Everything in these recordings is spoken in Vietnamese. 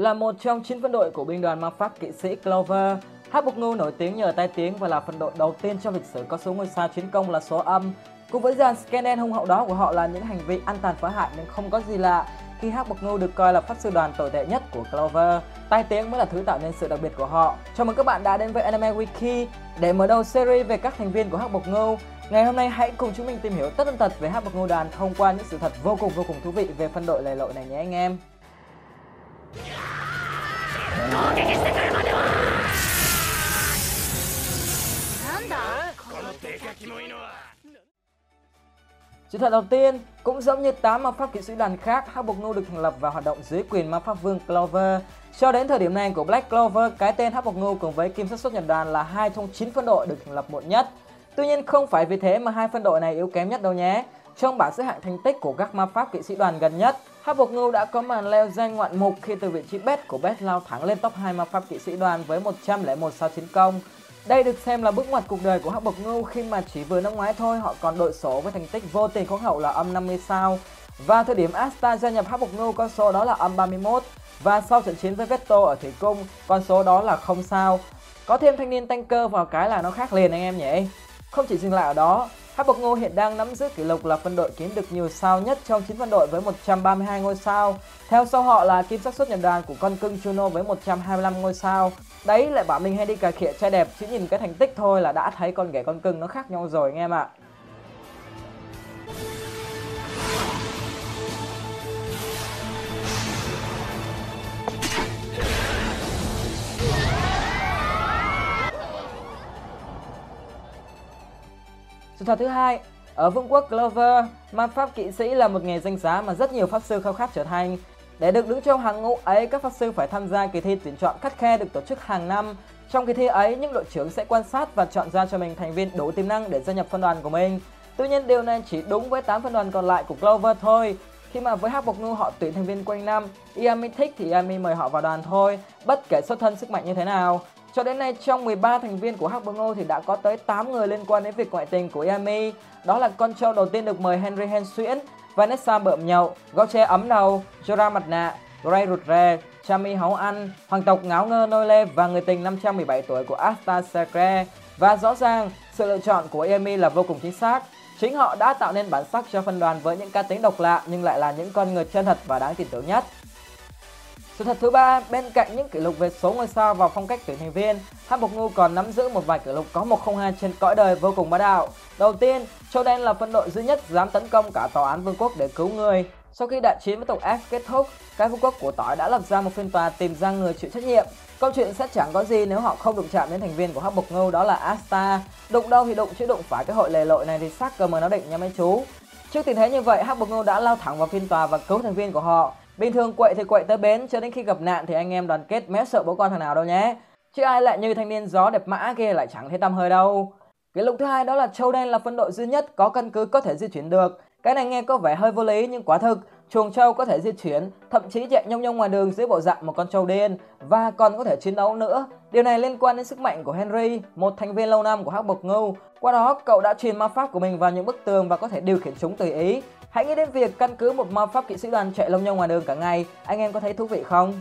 Là một trong 9 phân đội của binh đoàn ma pháp kỵ sĩ Clover, Hắc Bộc Ngưu nổi tiếng nhờ tai tiếng và là phân đội đầu tiên trong lịch sử có số ngôi sao chiến công là số âm. Cùng với dàn scandal hung hậu đó của họ là những hành vi ăn tàn phá hại nên không có gì lạ khi Hắc Bộc Ngưu được coi là pháp sư đoàn tồi tệ nhất của Clover. Tai tiếng mới là thứ tạo nên sự đặc biệt của họ. Chào mừng các bạn đã đến với Anime Wiki để mở đầu series về các thành viên của Hắc Bộc Ngưu. Ngày hôm nay hãy cùng chúng mình tìm hiểu tất tần tật về Hắc Bộc Ngưu đoàn thông qua những sự thật vô cùng vô cùng thú vị về phân đội lầy lội này nhé anh em. Sự thật đầu tiên, cũng giống như 8 ma pháp kỵ sĩ đoàn khác, Hắc Bộc Ngưu được thành lập và hoạt động dưới quyền ma pháp vương Clover. Cho đến thời điểm này của Black Clover, cái tên Hắc Bộc Ngưu cùng với Kim Sát Xuất Nhật Đoàn là hai trong 9 phân đội được thành lập muộn nhất. Tuy nhiên không phải vì thế mà hai phân đội này yếu kém nhất đâu nhé. Trong bảng xếp hạng thành tích của các ma pháp kỵ sĩ đoàn gần nhất, Hắc Bộc Ngưu đã có màn leo danh ngoạn mục khi từ vị trí best của best lao thẳng lên top 2 ma pháp kỵ sĩ đoàn với 101 sao chiến công. Đây được xem là bước ngoặt cuộc đời của Hắc Bộc Ngưu khi mà chỉ vừa năm ngoái thôi họ còn đội số với thành tích vô tình khốn hậu là âm 50 sao. Và thời điểm Asta gia nhập Hắc Bộc Ngưu con số đó là âm 31 và sau trận chiến với Veto ở Thủy Cung con số đó là không sao. Có thêm thanh niên tanker vào cái là nó khác liền anh em nhỉ. Không chỉ dừng lại ở đó, Hắc Bộc ngô hiện đang nắm giữ kỷ lục là phân đội kiếm được nhiều sao nhất trong 9 phân đội với 132 ngôi sao. Theo sau họ là Kim Sắc Xuất Nhật Đoàn của con cưng Juno với 125 ngôi sao. Đấy lại bảo mình hay đi cà khịa trai đẹp, chỉ nhìn cái thành tích thôi là đã thấy con ghẻ con cưng nó khác nhau rồi anh em ạ. Sự thật thứ hai, ở vương quốc Clover, ma pháp kỵ sĩ là một nghề danh giá mà rất nhiều pháp sư khao khát trở thành. Để được đứng trong hàng ngũ ấy, các pháp sư phải tham gia kỳ thi tuyển chọn khắt khe được tổ chức hàng năm. Trong kỳ thi ấy, những đội trưởng sẽ quan sát và chọn ra cho mình thành viên đủ tiềm năng để gia nhập phân đoàn của mình. Tuy nhiên điều này chỉ đúng với 8 phân đoàn còn lại của Clover thôi. Khi mà với Hắc Bộc Ngưu họ tuyển thành viên quanh năm, Yami thích thì Yami mời họ vào đoàn thôi, bất kể xuất thân sức mạnh như thế nào. Cho đến nay trong 13 thành viên của Hắc Bộc thì đã có tới 8 người liên quan đến việc ngoại tình của Yami. Đó là con trâu đầu tiên được mời Henry Hen xuyễn, Vanessa bợm nhậu, Gauche ấm đầu, Jora mặt nạ, Gray rụt rè, Chami háu ăn, hoàng tộc ngáo ngơ nôi lê và người tình 517 tuổi của Asta Sacre. Và rõ ràng, sự lựa chọn của Yami là vô cùng chính xác. Chính họ đã tạo nên bản sắc cho phân đoàn với những cá tính độc lạ nhưng lại là những con người chân thật và đáng tin tưởng nhất. Sự thật thứ ba, bên cạnh những kỷ lục về số ngôi sao và phong cách tuyển thành viên, Hắc Bộc Ngu còn nắm giữ một vài kỷ lục có 102 trên cõi đời vô cùng bá đạo. Đầu tiên, Châu Đen là phân đội duy nhất dám tấn công cả tòa án vương quốc để cứu người. Sau khi đại chiến với tộc F kết thúc, cái vương quốc của tỏi đã lập ra một phiên tòa tìm ra người chịu trách nhiệm. Câu chuyện sẽ chẳng có gì nếu họ không đụng chạm đến thành viên của Hắc Bộc Ngưu đó là Asta. Đụng đâu thì đụng chứ đụng phải cái hội lề lội này thì xác cơ mà nó định nha mấy chú. Trước tình thế như vậy, Hắc Bộc Ngưu đã lao thẳng vào phiên tòa và cứu thành viên của họ. Bình thường quậy thì quậy tới bến, cho đến khi gặp nạn thì anh em đoàn kết mé sợ bố con thằng nào đâu nhé. Chứ ai lại như thanh niên gió đẹp mã kia lại chẳng thấy tăm hơi đâu. Kỷ lục thứ hai đó là Châu Đen là phân đội duy nhất có căn cứ có thể di chuyển được. Cái này nghe có vẻ hơi vô lý nhưng quả thực, chuồng trâu có thể di chuyển, thậm chí chạy nhông nhông ngoài đường dưới bộ dạng một con trâu đen và còn có thể chiến đấu nữa. Điều này liên quan đến sức mạnh của Henry, một thành viên lâu năm của Hắc Bộc Ngưu. Qua đó, cậu đã truyền ma pháp của mình vào những bức tường và có thể điều khiển chúng tùy ý. Hãy nghĩ đến việc căn cứ một ma pháp kỵ sĩ đoàn chạy lông nhông ngoài đường cả ngày, anh em có thấy thú vị không?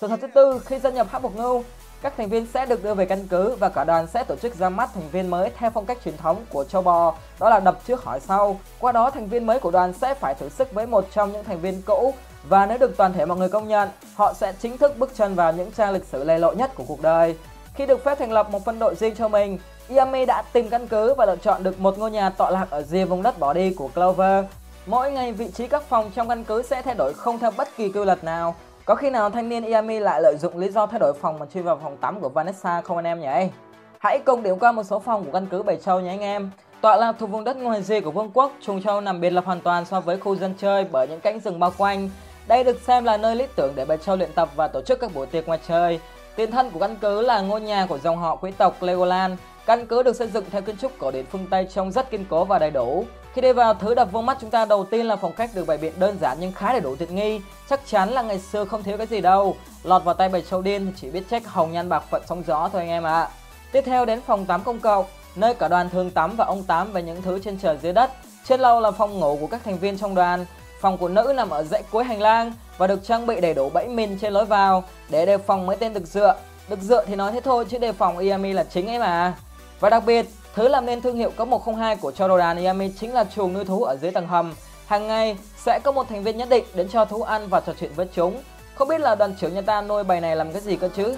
Sự thật thứ tư, khi gia nhập Hắc Bộc Ngưu, các thành viên sẽ được đưa về căn cứ và cả đoàn sẽ tổ chức ra mắt thành viên mới theo phong cách truyền thống của châu bò, đó là đập trước hỏi sau. Qua đó thành viên mới của đoàn sẽ phải thử sức với một trong những thành viên cũ và nếu được toàn thể mọi người công nhận, họ sẽ chính thức bước chân vào những trang lịch sử lầy lội nhất của cuộc đời. Khi được phép thành lập một phân đội riêng cho mình, Yami đã tìm căn cứ và lựa chọn được một ngôi nhà tọa lạc ở rìa vùng đất bỏ đi của Clover. Mỗi ngày vị trí các phòng trong căn cứ sẽ thay đổi không theo bất kỳ quy luật nào. Có khi nào thanh niên Yami lại lợi dụng lý do thay đổi phòng mà chui vào phòng tắm của Vanessa không anh em nhỉ? Hãy cùng điểm qua một số phòng của căn cứ Bảy Châu nhé anh em. Tọa lạc thuộc vùng đất ngoài rìa của vương quốc, trung Châu nằm biệt lập hoàn toàn so với khu dân chơi bởi những cánh rừng bao quanh. Đây được xem là nơi lý tưởng để Bảy Châu luyện tập và tổ chức các buổi tiệc ngoài trời. Tiền thân của căn cứ là ngôi nhà của dòng họ quý tộc Legoland. Căn cứ được xây dựng theo kiến trúc cổ điển phương Tây trông rất kiên cố và đầy đủ. Khi đi vào, thứ đập vô mắt chúng ta đầu tiên là phòng khách được bày biện đơn giản nhưng khá đầy đủ tiện nghi. Chắc chắn là ngày xưa không thiếu cái gì đâu. Lọt vào tay bầy châu điên thì chỉ biết trách hồng nhan bạc phận sóng gió thôi anh em ạ. À. Tiếp theo đến phòng tắm công cộng. nơi cả đoàn thường tắm và ông tắm về những thứ trên trời dưới đất. Trên lầu là phòng ngủ của các thành viên trong đoàn. Phòng của nữ nằm ở dãy cuối hành lang và được trang bị đầy đủ bẫy mìn trên lối vào để đề phòng mấy tên được dựa. được dựa thì nói thế thôi chứ đề phòng Yami là chính ấy mà. Và đặc biệt, thứ làm nên thương hiệu cấp 102 của cho đồ đàn Yami chính là chuồng nuôi thú ở dưới tầng hầm. Hàng ngày sẽ có một thành viên nhất định đến cho thú ăn và trò chuyện với chúng. Không biết là đoàn trưởng nhà ta nuôi bầy này làm cái gì cơ chứ?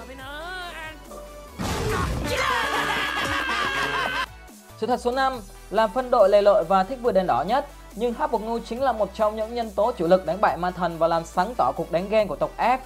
Sự thật số 5 là phân đội lề lội và thích vượt đèn đỏ nhất. Nhưng Hắc Bộc Ngưu chính là một trong những nhân tố chủ lực đánh bại ma thần và làm sáng tỏ cuộc đánh ghen của tộc F.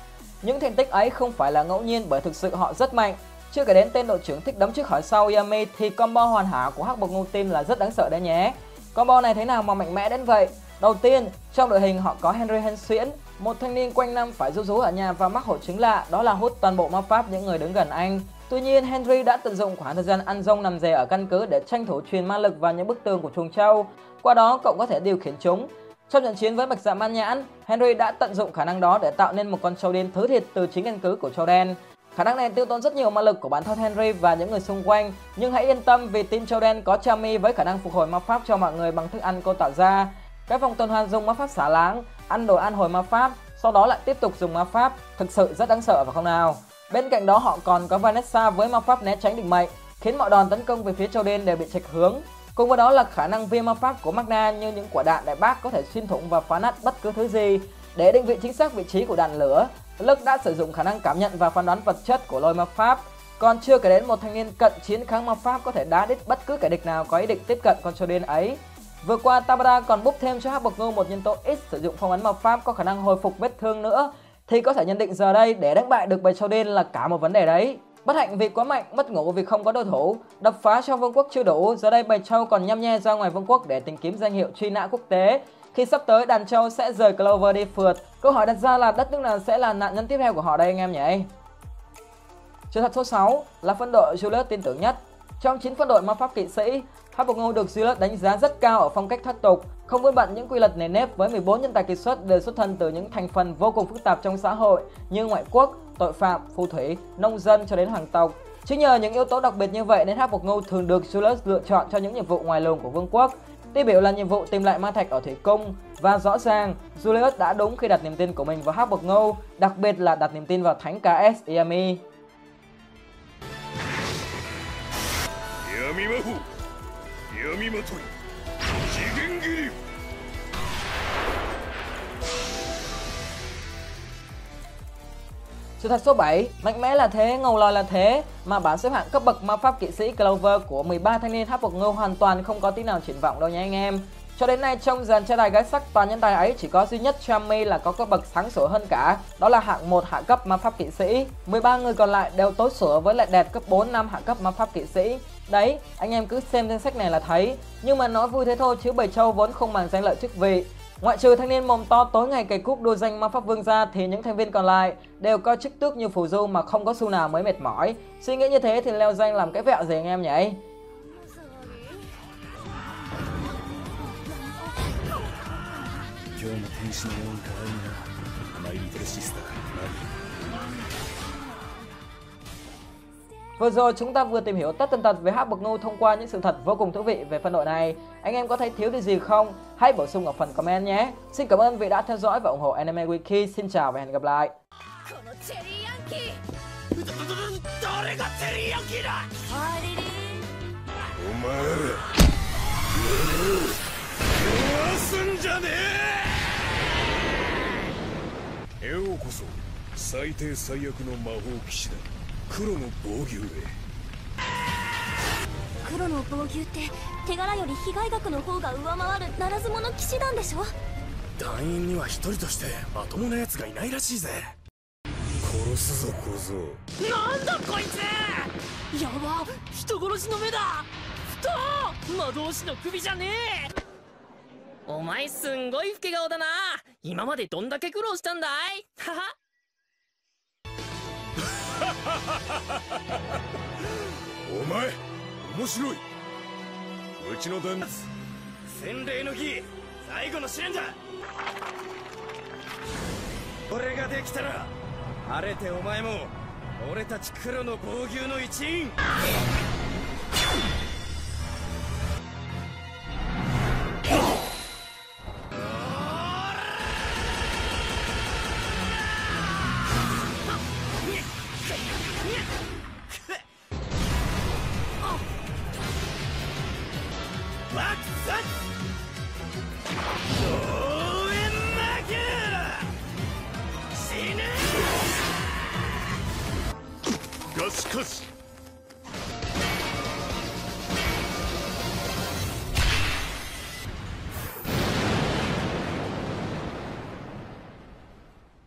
Những thành tích ấy không phải là ngẫu nhiên bởi thực sự họ rất mạnh. Chưa kể đến tên đội trưởng thích đấm trước khỏi sau Yami thì combo hoàn hảo của Hắc Bộc Ngưu Team là rất đáng sợ đấy nhé. Combo này thế nào mà mạnh mẽ đến vậy? Đầu tiên, trong đội hình họ có Henry Hen Xuyễn, một thanh niên quanh năm phải rú rú ở nhà và mắc hội chứng lạ đó là hút toàn bộ ma pháp những người đứng gần anh. Tuy nhiên, Henry đã tận dụng khoảng thời gian ăn rông nằm dè ở căn cứ để tranh thủ truyền ma lực vào những bức tường của chuồng trâu. Qua đó, cậu có thể điều khiển chúng. Trong trận chiến với Bạch Dạ Man Nhãn, Henry đã tận dụng khả năng đó để tạo nên một con trâu đen thứ thịt từ chính căn cứ của trâu đen. Khả năng này tiêu tốn rất nhiều ma lực của bản thân Henry và những người xung quanh, nhưng hãy yên tâm vì team Choden có Chami với khả năng phục hồi ma pháp cho mọi người bằng thức ăn cô tạo ra. Cái vòng tuần hoàn dùng ma pháp xả láng, ăn đồ ăn hồi ma pháp, sau đó lại tiếp tục dùng ma pháp, thực sự rất đáng sợ phải không nào? Bên cạnh đó họ còn có Vanessa với ma pháp né tránh định mệnh, khiến mọi đòn tấn công về phía Choden đều bị trạch hướng. Cùng với đó là khả năng viêm ma pháp của Magna như những quả đạn đại bác có thể xuyên thủng và phá nát bất cứ thứ gì. Để định vị chính xác vị trí của đạn lửa, Lực đã sử dụng khả năng cảm nhận và phán đoán vật chất của lôi ma pháp. Còn chưa kể đến một thanh niên cận chiến kháng ma pháp có thể đá đít bất cứ kẻ địch nào có ý định tiếp cận con trâu đen ấy. Vừa qua Tabata còn búp thêm cho Hắc Bộc Ngưu một nhân tố X sử dụng phong ấn ma pháp có khả năng hồi phục vết thương nữa thì có thể nhận định giờ đây để đánh bại được bầy trâu Đen là cả một vấn đề đấy. Bất hạnh vì quá mạnh, mất ngủ vì không có đối thủ, đập phá cho vương quốc chưa đủ, giờ đây bầy Châu còn nhăm nhe ra ngoài vương quốc để tìm kiếm danh hiệu truy nã quốc tế. Khi sắp tới đàn Châu sẽ rời Clover đi phượt, câu hỏi đặt ra là đất nước nào sẽ là nạn nhân tiếp theo của họ đây anh em nhỉ? trường hợp số 6 là phân đội Julius tin tưởng nhất. Trong 9 phân đội ma pháp kỵ sĩ, pháp Bộc Ngưu được Julius đánh giá rất cao ở phong cách thoát tục, không vướng bận những quy luật nề nếp với 14 nhân tài kiệt xuất đều xuất thân từ những thành phần vô cùng phức tạp trong xã hội như ngoại quốc, tội phạm, phù thủy, nông dân cho đến hoàng tộc. Chính nhờ những yếu tố đặc biệt như vậy nên Hắc Bộc Ngưu thường được Julius lựa chọn cho những nhiệm vụ ngoài lồng của vương quốc. Tiêu biểu là nhiệm vụ tìm lại ma thạch ở thủy cung và rõ ràng, Julius đã đúng khi đặt niềm tin của mình vào hắc bộc Ngâu, đặc biệt là đặt niềm tin vào thánh KS Yami. Sự thật số 7, mạnh mẽ là thế, ngầu lòi là thế mà bản xếp hạng cấp bậc ma pháp kỵ sĩ Clover của 13 thanh niên hắc bộc Ngâu hoàn toàn không có tí nào triển vọng đâu nha anh em. Cho đến nay trong dàn trai tài gái sắc toàn nhân tài ấy chỉ có duy nhất Chami là có cấp bậc sáng sủa hơn cả, đó là hạng 1 hạ cấp ma pháp kỵ sĩ. 13 người còn lại đều tối sủa với lại đẹp cấp 4 năm hạ cấp ma pháp kỵ sĩ. Đấy, anh em cứ xem danh sách này là thấy. Nhưng mà nói vui thế thôi chứ bầy châu vốn không màng danh lợi chức vị. Ngoại trừ thanh niên mồm to tối ngày cày cúp đua danh ma pháp vương ra thì những thành viên còn lại đều có chức tước như phù du mà không có xu nào mới mệt mỏi. Suy nghĩ như thế thì leo danh làm cái vẹo gì anh em nhỉ? 今日も天使のように可愛いなマイリトルシスターマリ Vừa rồi chúng ta vừa tìm hiểu tất tần tật về Hắc Bậc Ngưu thông qua những sự thật vô cùng thú vị về phân đội này. Anh em có thấy thiếu điều gì không? Hãy bổ sung ở phần comment nhé. Xin cảm ơn vì đã theo dõi và ủng hộ Anime Wiki. Xin chào và hẹn gặp lại. ようこそ。最低最悪の魔法騎士だ。黒の防御へ。黒の防御って手柄より被害額の方が上回るならず者騎士団でしょ？団員には一人としてまともな奴がいないらしいぜ。殺すぞ小僧。なんだこいつ！やば人殺しの目だ。ふと魔導士の首じゃねえお前すんごい老け顔だな。今までどんだけ苦労したんだい？は はお前面白い。うちの旦那洗礼の儀。最後の試練だ。俺ができたら晴れてお前も俺たち黒の防御の一員。Reckless!